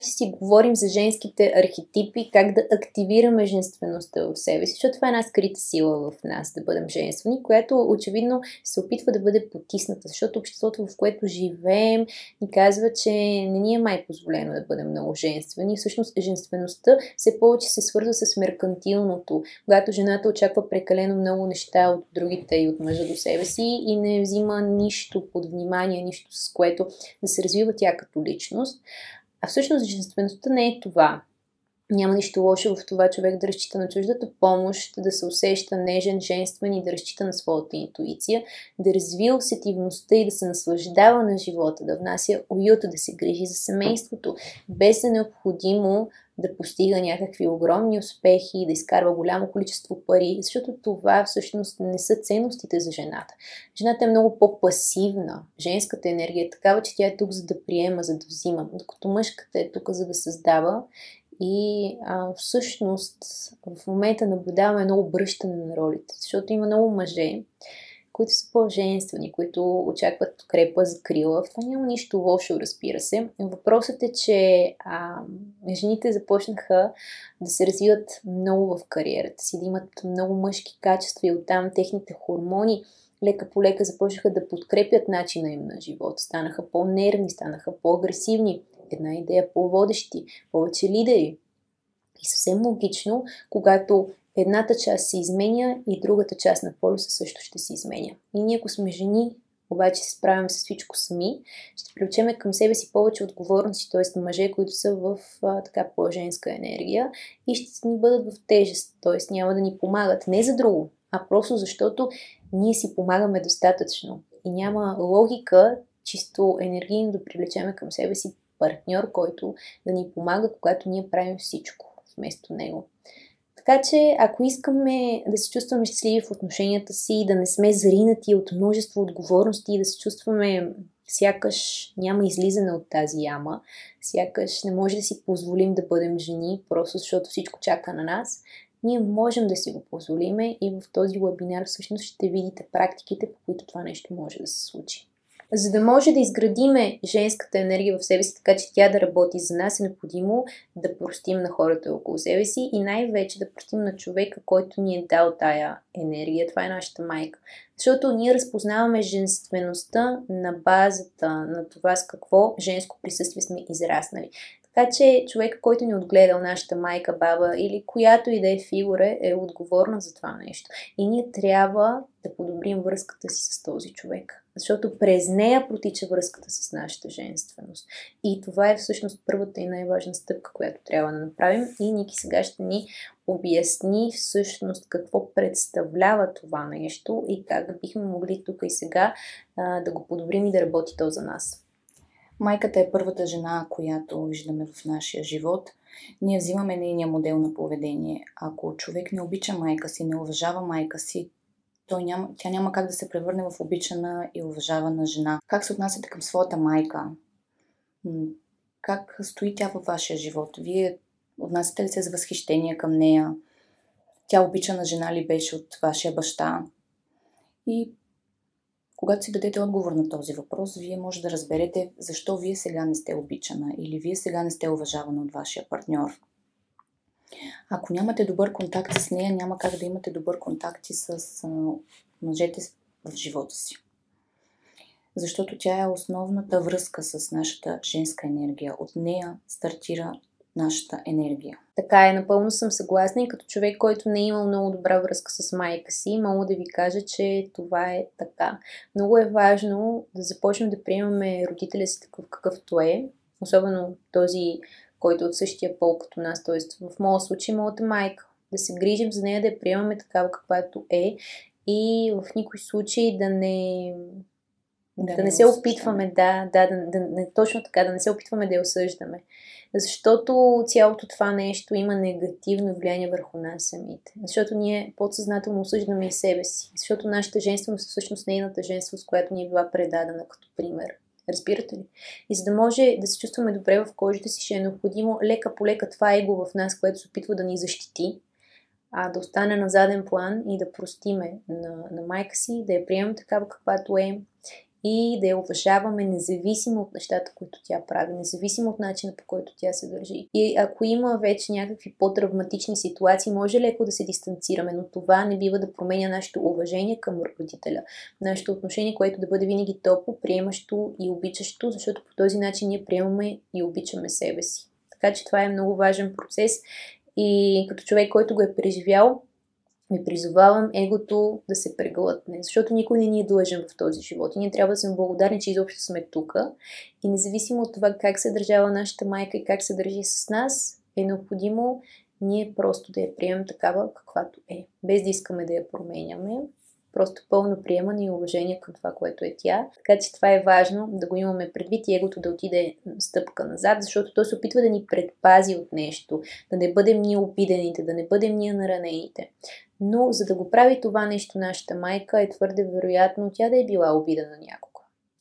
си говорим за женските архетипи, как да активираме женствеността в себе си, защото това е една скрита сила в нас, да бъдем женствени, която очевидно се опитва да бъде потисната, защото обществото, в което живеем, ни казва, че не ни е май позволено да бъдем много женствени. Всъщност, женствеността все повече се свързва с меркантилното, когато жената очаква прекалено много неща от другите и от мъжа до себе си и не взима нищо под внимание, нищо с което да се развива тя като личност. А всъщност женствеността не е това. Няма нищо лошо в това човек да разчита на чуждата помощ, да се усеща нежен, женствен и да разчита на своята интуиция, да развива усетивността и да се наслаждава на живота, да внася уюта, да се грижи за семейството, без да е необходимо да постига някакви огромни успехи, да изкарва голямо количество пари, защото това всъщност не са ценностите за жената. Жената е много по-пасивна. Женската енергия е такава, че тя е тук за да приема, за да взима, докато мъжката е тук за да създава и а, всъщност в момента наблюдаваме едно обръщане на ролите, защото има много мъже, които са по-женствени, които очакват подкрепа, закрила. В това няма нищо лошо, разбира се. Въпросът е, че а, жените започнаха да се развиват много в кариерата си, да имат много мъжки качества и оттам техните хормони лека по лека започнаха да подкрепят начина им на живот. Станаха по-нервни, станаха по-агресивни. Една идея по-водещи, повече лидери. И съвсем логично, когато едната част се изменя и другата част на полюса също ще се изменя. И ние, ако сме жени, обаче се справяме с всичко сами, ще привлечеме към себе си повече отговорности, т.е. мъже, които са в а, така по-женска енергия и ще ни бъдат в тежест, т.е. няма да ни помагат не за друго, а просто защото ние си помагаме достатъчно. И няма логика чисто енергийно да привлечеме към себе си партньор, който да ни помага, когато ние правим всичко вместо него. Така че, ако искаме да се чувстваме щастливи в отношенията си, да не сме заринати от множество отговорности и да се чувстваме сякаш няма излизане от тази яма, сякаш не може да си позволим да бъдем жени, просто защото всичко чака на нас, ние можем да си го позволиме и в този вебинар всъщност ще видите практиките, по които това нещо може да се случи. За да може да изградиме женската енергия в себе си, така че тя да работи за нас, е необходимо да простим на хората около себе си и най-вече да простим на човека, който ни е дал тая енергия. Това е нашата майка. Защото ние разпознаваме женствеността на базата на това с какво женско присъствие сме израснали. Така че човек, който ни отгледал нашата майка, баба или която и да е фигура, е отговорна за това нещо. И ние трябва да подобрим връзката си с този човек. Защото през нея протича връзката с нашата женственост. И това е всъщност първата и най-важна стъпка, която трябва да направим. И Ники сега ще ни обясни всъщност какво представлява това нещо и как бихме могли тук и сега а, да го подобрим и да работи то за нас. Майката е първата жена, която виждаме в нашия живот. Ние взимаме нейния модел на поведение. Ако човек не обича майка си, не уважава майка си, той няма, тя няма как да се превърне в обичана и уважавана жена. Как се отнасяте към своята майка? Как стои тя във вашия живот? Вие отнасяте ли се с възхищение към нея? Тя обичана жена ли беше от вашия баща? И когато си дадете отговор на този въпрос, вие може да разберете защо вие сега не сте обичана или вие сега не сте уважавана от вашия партньор. Ако нямате добър контакт с нея, няма как да имате добър контакт и с мъжете в живота си. Защото тя е основната връзка с нашата женска енергия. От нея стартира нашата енергия. Така е, напълно съм съгласна и като човек, който не е имал много добра връзка с майка си, мога да ви кажа, че това е така. Много е важно да започнем да приемаме родителя си такъв какъвто е, особено този, който е от същия пол като нас, т.е. в моят случай моята майка. Да се грижим за нея, да я приемаме такава каквато е и в никой случай да не да, да не се опитваме, да, да, да, да, не, точно така, да не се опитваме да я осъждаме. Защото цялото това нещо има негативно влияние върху нас самите. Защото ние подсъзнателно осъждаме и себе си. Защото нашата женственост е всъщност нейната женственост, която ни е била предадена като пример. Разбирате ли? И за да може да се чувстваме добре в кожата си, ще е необходимо лека по лека това его в нас, което се опитва да ни защити, а да остане на заден план и да простиме на, на майка си, да я приемем такава каквато е и да я уважаваме независимо от нещата, които тя прави, независимо от начина по който тя се държи. И ако има вече някакви по-травматични ситуации, може леко да се дистанцираме, но това не бива да променя нашето уважение към родителя. Нашето отношение, което да бъде винаги топло, приемащо и обичащо, защото по този начин ние приемаме и обичаме себе си. Така че това е много важен процес и като човек, който го е преживял, ми призовавам егото да се преглътне, защото никой не ни е длъжен в този живот. И ние трябва да сме благодарни, че изобщо сме тук. И независимо от това как се държава нашата майка и как се държи с нас, е необходимо ние просто да я приемем такава, каквато е, без да искаме да я променяме. Просто пълно приемане и уважение към това, което е тя. Така че това е важно да го имаме предвид и егото да отиде стъпка назад, защото той се опитва да ни предпази от нещо, да не бъдем ние обидените, да не бъдем ние наранените. Но за да го прави това нещо нашата майка е твърде вероятно тя да е била обидена някога.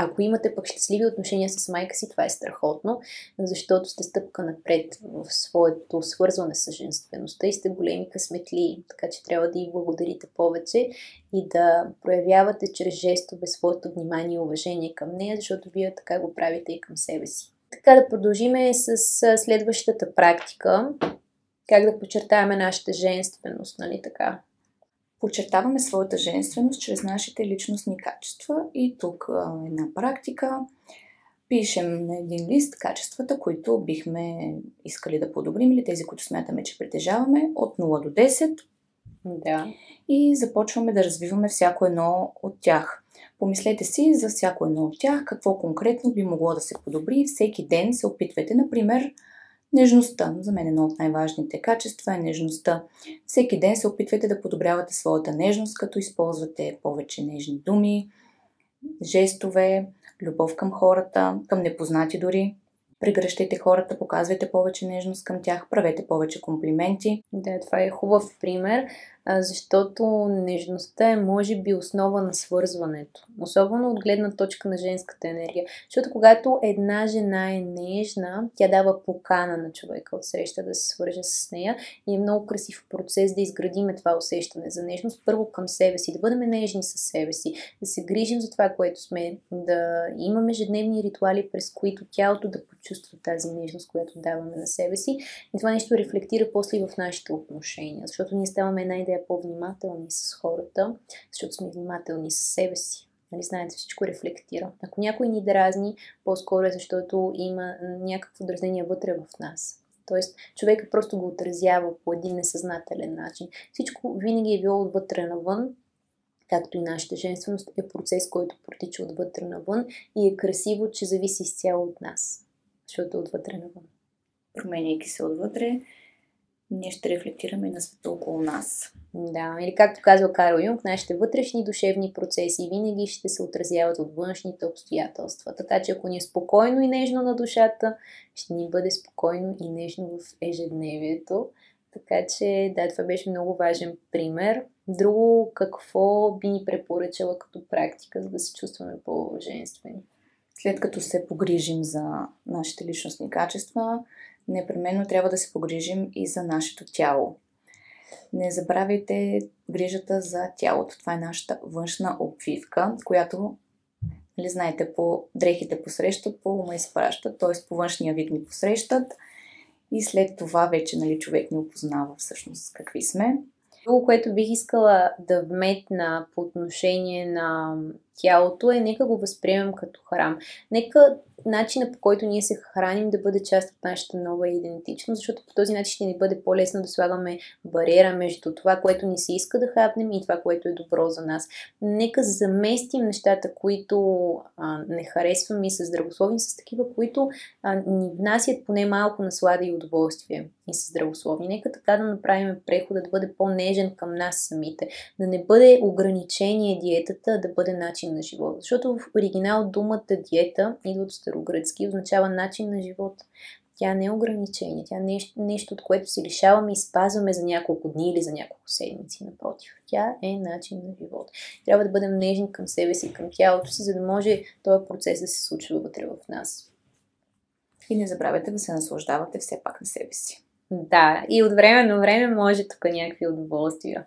Ако имате пък щастливи отношения с майка си, това е страхотно, защото сте стъпка напред в своето свързване с женствеността и сте големи късметли, така че трябва да й благодарите повече и да проявявате чрез жестове своето внимание и уважение към нея, защото вие така го правите и към себе си. Така да продължиме с следващата практика, как да подчертаваме нашата женственост, нали така? Подчертаваме своята женственост чрез нашите личностни качества и тук една практика. Пишем на един лист качествата, които бихме искали да подобрим или тези, които смятаме, че притежаваме от 0 до 10. Да. И започваме да развиваме всяко едно от тях. Помислете си за всяко едно от тях, какво конкретно би могло да се подобри. Всеки ден се опитвайте, например, Нежността. За мен едно от най-важните качества е нежността. Всеки ден се опитвайте да подобрявате своята нежност, като използвате повече нежни думи, жестове, любов към хората, към непознати дори. Прегръщайте хората, показвайте повече нежност към тях, правете повече комплименти. Да, това е хубав пример защото нежността е, може би, основа на свързването. Особено от гледна точка на женската енергия. Защото когато една жена е нежна, тя дава покана на човека от среща да се свърже с нея и е много красив процес да изградиме това усещане за нежност. Първо към себе си, да бъдем нежни със себе си, да се грижим за това, което сме, да имаме ежедневни ритуали, през които тялото да почувства тази нежност, която даваме на себе си. И това нещо рефлектира после и в нашите отношения, защото ние ставаме една идея по-внимателни с хората, защото сме внимателни с себе си. Нали, знаете, всичко рефлектира. Ако някой ни дразни, по-скоро е защото има някакво дразнение вътре в нас. Тоест, човека просто го отразява по един несъзнателен начин. Всичко винаги е било отвътре навън, както и нашата женственост, е процес, който протича отвътре навън и е красиво, че зависи изцяло от нас, защото е отвътре навън. Променяйки се отвътре, ние ще рефлектираме на света около нас. Да, или както казва Карл Юнг, нашите вътрешни душевни процеси винаги ще се отразяват от външните обстоятелства. Така че ако ни е спокойно и нежно на душата, ще ни бъде спокойно и нежно в ежедневието. Така че, да, това беше много важен пример. Друго, какво би ни препоръчала като практика, за да се чувстваме по-женствени? След като се погрижим за нашите личностни качества, непременно трябва да се погрижим и за нашето тяло. Не забравяйте грижата за тялото. Това е нашата външна обвивка, която, нали знаете, по дрехите посрещат, по ума изпращат, т.е. по външния вид ни посрещат и след това вече нали, човек ни опознава всъщност какви сме. Друго, което бих искала да вметна по отношение на тялото е нека го възприемем като храм. Нека начина по който ние се храним да бъде част от нашата нова идентичност, защото по този начин ще ни бъде по-лесно да слагаме бариера между това, което ни се иска да хапнем и това, което е добро за нас. Нека заместим нещата, които а, не харесваме и са здравословни, с такива, които а, ни внасят поне малко наслада и удоволствие и са здравословни. Нека така да направим прехода да бъде по-нежен към нас самите, да не бъде ограничение диетата, да бъде начин на живота. Защото в оригинал думата диета идва от старогръцки, означава начин на живот. Тя не е ограничение, тя е нещо, нещо, от което се лишаваме и спазваме за няколко дни или за няколко седмици. Напротив, тя е начин на живот. Трябва да бъдем нежни към себе си, към тялото си, за да може този процес да се случва вътре в нас. И не забравяйте да се наслаждавате все пак на себе си. Да, и от време на време може тук някакви удоволствия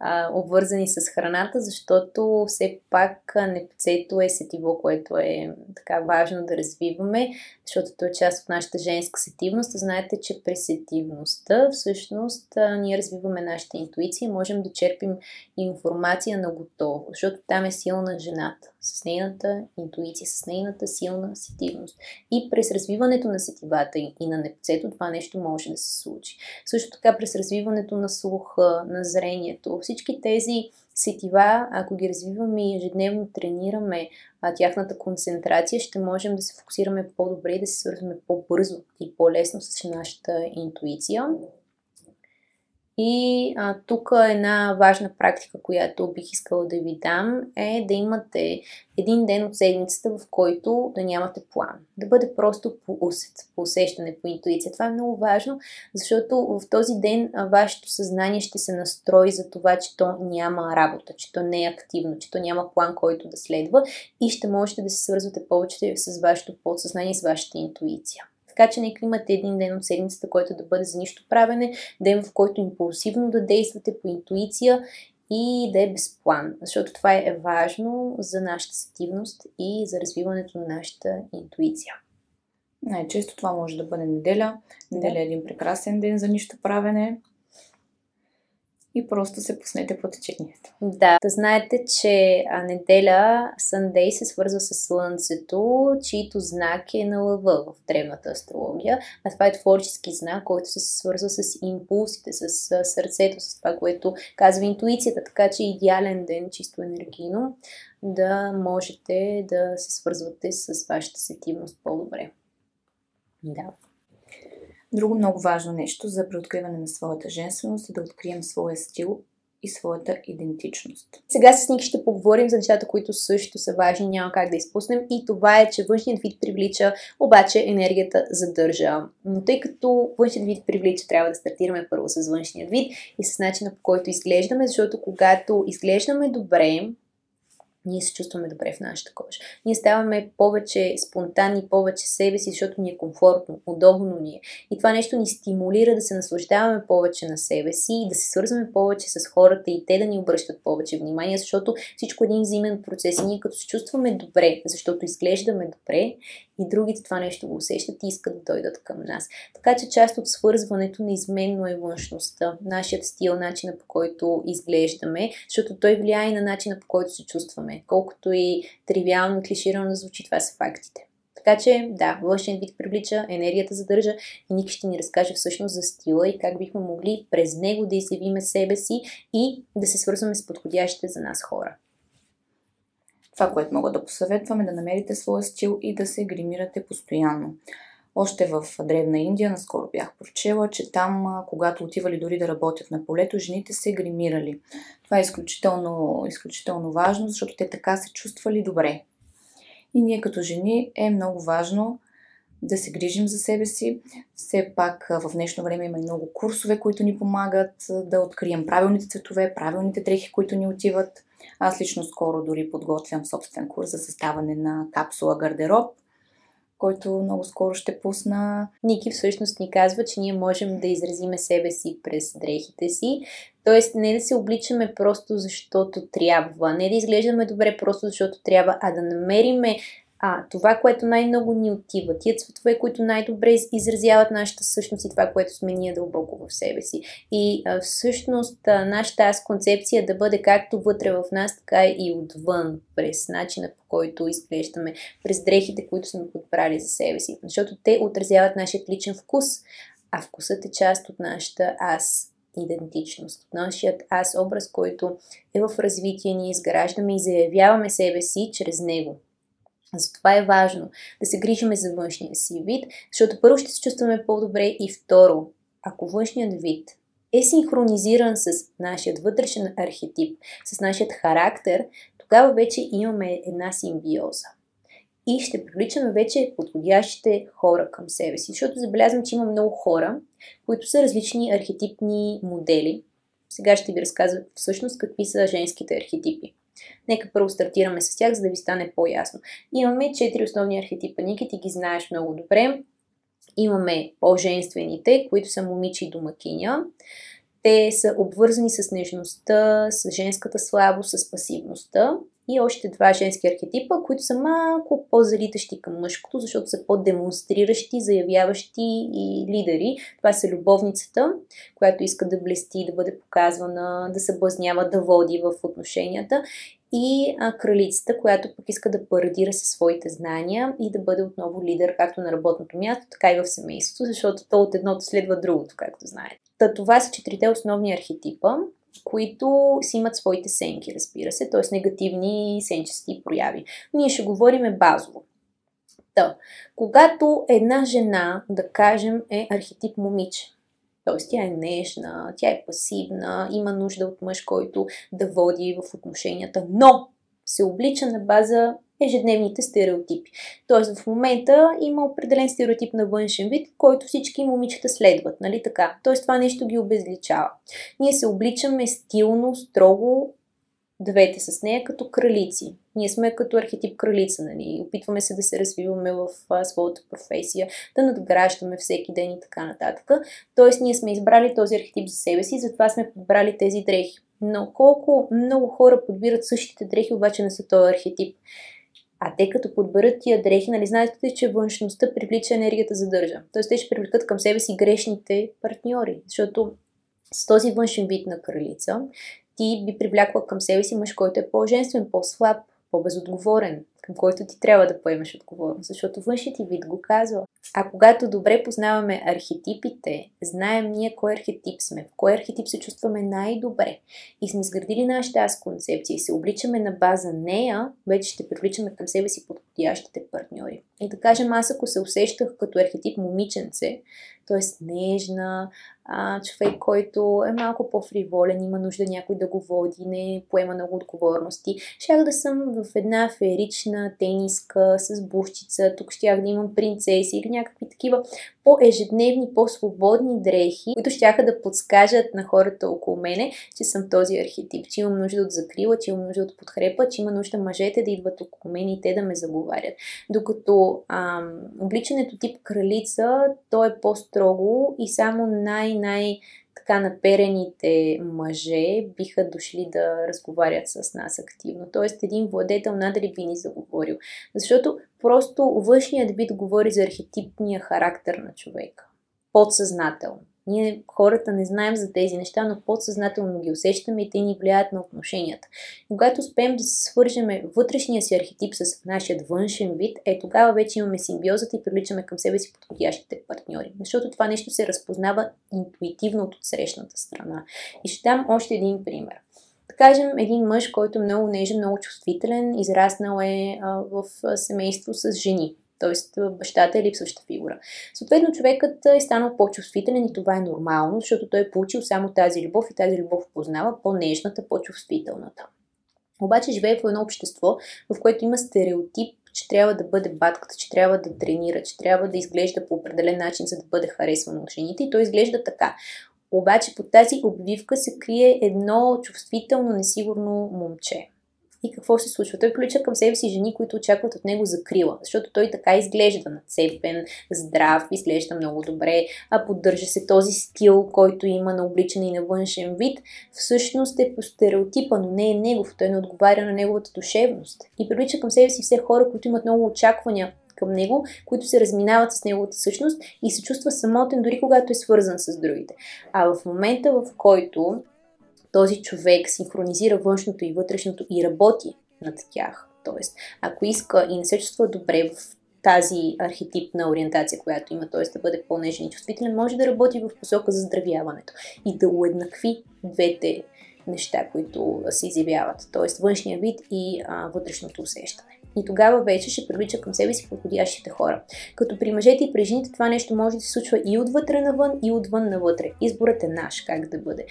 а, обвързани с храната, защото все пак непцето е сетиво, което е така важно да развиваме, защото то е част от нашата женска сетивност. Знаете, че при сетивността всъщност а, ние развиваме нашата интуиция и можем да черпим информация на готово, защото там е силна жената с нейната интуиция, с нейната силна сетивност. И през развиването на сетивата и на непцето това нещо може да се случи. Също така през развиването на слуха, на зрението, всички тези сетива, ако ги развиваме и ежедневно тренираме а, тяхната концентрация, ще можем да се фокусираме по-добре и да се свързваме по-бързо и по-лесно с нашата интуиция. И а, тук една важна практика, която бих искала да ви дам, е да имате един ден от седмицата, в който да нямате план. Да бъде просто по усет, по усещане, по интуиция. Това е много важно, защото в този ден а, вашето съзнание ще се настрои за това, че то няма работа, че то не е активно, че то няма план, който да следва и ще можете да се свързвате повече с вашето подсъзнание, с вашата интуиция. Така че нека имате един ден от седмицата, който да бъде за нищо правене, ден в който импулсивно да действате по интуиция и да е безплан, защото това е важно за нашата сетивност и за развиването на нашата интуиция. Най-често това може да бъде неделя. Неделя е един прекрасен ден за нищо правене и просто се пуснете по течението. Да, да знаете, че неделя Съндей се свързва с Слънцето, чието знак е на лъва в древната астрология, а това е творчески знак, който се свързва с импулсите, с сърцето, с това, което казва интуицията, така че е идеален ден, чисто енергийно, да можете да се свързвате с вашата сетивност по-добре. Да. Друго много важно нещо за преоткриване на своята женственост е да открием своя стил и своята идентичност. Сега с Ник ще поговорим за нещата, които също са важни, няма как да изпуснем. И това е, че външният вид привлича, обаче енергията задържа. Но тъй като външният вид привлича, трябва да стартираме първо с външния вид и с начина по който изглеждаме, защото когато изглеждаме добре, ние се чувстваме добре в нашата кожа. Ние ставаме повече спонтанни, повече себе си, защото ни е комфортно, удобно ни е. И това нещо ни стимулира да се наслаждаваме повече на себе си и да се свързваме повече с хората и те да ни обръщат повече внимание, защото всичко е един взаимен процес и ние като се чувстваме добре, защото изглеждаме добре и другите това нещо го усещат и искат да дойдат към нас. Така че част от свързването неизменно е външността, нашият стил, начина по който изглеждаме, защото той влияе и на начина по който се чувстваме. Колкото и тривиално, клиширано звучи, това са фактите. Така че, да, външен вид привлича, енергията задържа и Ник ще ни разкаже всъщност за стила и как бихме могли през него да изявиме себе си и да се свързваме с подходящите за нас хора. Това, което мога да посъветвам е да намерите своя стил и да се гримирате постоянно. Още в Древна Индия, наскоро бях прочела, че там, когато отивали дори да работят на полето, жените се гримирали. Това е изключително, изключително важно, защото те така се чувствали добре. И ние като жени е много важно да се грижим за себе си. Все пак в днешно време има и много курсове, които ни помагат да открием правилните цветове, правилните дрехи, които ни отиват. Аз лично скоро дори подготвям собствен курс за съставане на капсула гардероб, който много скоро ще пусна. Ники всъщност ни казва, че ние можем да изразиме себе си през дрехите си. Тоест не да се обличаме просто защото трябва, не да изглеждаме добре просто защото трябва, а да намериме а, това, което най-много ни отива, тия цветове, които най-добре изразяват нашата същност и това, което сме ние дълбоко в себе си. И а, всъщност а, нашата аз концепция е да бъде както вътре в нас, така и отвън, през начина по който изглеждаме, през дрехите, които сме подбрали за себе си. Защото те отразяват нашия личен вкус, а вкусът е част от нашата аз идентичност, от нашият аз образ, който е в развитие, ние изграждаме и заявяваме себе си чрез него. Затова е важно да се грижиме за външния си вид, защото първо ще се чувстваме по-добре и второ, ако външният вид е синхронизиран с нашия вътрешен архетип, с нашият характер, тогава вече имаме една симбиоза. И ще привличаме вече подходящите хора към себе си, защото забелязвам, че има много хора, които са различни архетипни модели. Сега ще ви разказвам всъщност какви са женските архетипи. Нека първо стартираме с тях, за да ви стане по-ясно. Имаме четири основни архетипа. Ники ти ги знаеш много добре. Имаме по-женствените, които са момичи и домакиня. те са обвързани с нежността, с женската слабост, с пасивността и още два женски архетипа, които са малко по-залитащи към мъжкото, защото са по-демонстриращи, заявяващи и лидери. Това са любовницата, която иска да блести, да бъде показвана, да съблазнява, да води в отношенията и а, кралицата, която пък иска да парадира със своите знания и да бъде отново лидер както на работното място, така и в семейството, защото то от едното следва другото, както знаете. Та, това са четирите основни архетипа, които си имат своите сенки, разбира се, т.е. негативни сенчести прояви. Ние ще говорим базово. Та, когато една жена, да кажем, е архетип момиче, Тоест, тя е нежна, тя е пасивна, има нужда от мъж, който да води в отношенията, но се облича на база ежедневните стереотипи. Тоест в момента има определен стереотип на външен вид, който всички момичета следват, нали така? Тоест това нещо ги обезличава. Ние се обличаме стилно, строго, двете с нея като кралици. Ние сме като архетип кралица, нали? Опитваме се да се развиваме в а, своята професия, да надграждаме всеки ден и така нататък. Тоест, ние сме избрали този архетип за себе си, затова сме подбрали тези дрехи. Но колко много хора подбират същите дрехи, обаче не са този архетип. А те като подберат тия дрехи, нали знаете, че външността привлича енергията задържа. Тоест те ще привлекат към себе си грешните партньори, защото с този външен вид на кралица ти би привлякла към себе си мъж, който е по-женствен, по-слаб, по-безотговорен, към който ти трябва да поемеш отговорност, защото външният ти вид го казва. А когато добре познаваме архетипите, знаем ние кой архетип сме, в кой архетип се чувстваме най-добре и сме изградили нашата аз концепция и се обличаме на база нея, вече ще привличаме към себе си подходящите партньори. И да кажем, аз ако се усещах като архетип момиченце, т.е. нежна, а, човек, който е малко по-фриволен, има нужда някой да го води, не поема много отговорности. Щях да съм в една феерична тениска с бушчица, тук щях да имам принцеси или някакви такива по-ежедневни, по-свободни дрехи, които щяха да подскажат на хората около мене, че съм този архетип, че имам нужда от закрила, че имам нужда от подкрепа, че има нужда мъжете да идват около мен и те да ме заговарят. Докато ам, обличането тип кралица, то е по-строго и само най-най така наперените мъже биха дошли да разговарят с нас активно. Тоест един владетел надали би ни заговорил. Защото просто външният вид говори за архетипния характер на човека. Подсъзнателно. Ние хората не знаем за тези неща, но подсъзнателно ги усещаме и те ни влияят на отношенията. Когато успеем да се свържеме вътрешния си архетип с нашия външен вид, е тогава вече имаме симбиозата и привличаме към себе си подходящите партньори. Защото това нещо се разпознава интуитивно от срещната страна. И ще дам още един пример. Да кажем, един мъж, който е много нежен, много чувствителен, израснал е а, в семейство с жени т.е. бащата е липсваща фигура. Съответно, човекът е станал по-чувствителен и това е нормално, защото той е получил само тази любов и тази любов познава по-нежната, по-чувствителната. Обаче живее в едно общество, в което има стереотип, че трябва да бъде батката, че трябва да тренира, че трябва да изглежда по определен начин, за да бъде харесван от жените и той изглежда така. Обаче под тази обвивка се крие едно чувствително, несигурно момче. И какво се случва? Той привлича към себе си жени, които очакват от него закрила, защото той така изглежда нацепен, здрав, изглежда много добре, а поддържа се този стил, който има на обличане и на външен вид. Всъщност е по стереотипа, но не е негов, той не отговаря на неговата душевност. И привлича към себе си все хора, които имат много очаквания към него, които се разминават с неговата същност и се чувства самотен, дори когато е свързан с другите. А в момента, в който този човек синхронизира външното и вътрешното и работи над тях. Тоест, ако иска и не се чувства добре в тази архетипна ориентация, която има, т.е. да бъде по-нежен и чувствителен, може да работи в посока за здравяването и да уеднакви двете неща, които се изявяват, т.е. външния вид и а, вътрешното усещане. И тогава вече ще привлича към себе си подходящите хора. Като при мъжете и при жените това нещо може да се случва и отвътре навън, и отвън навътре. Изборът е наш, как да бъде.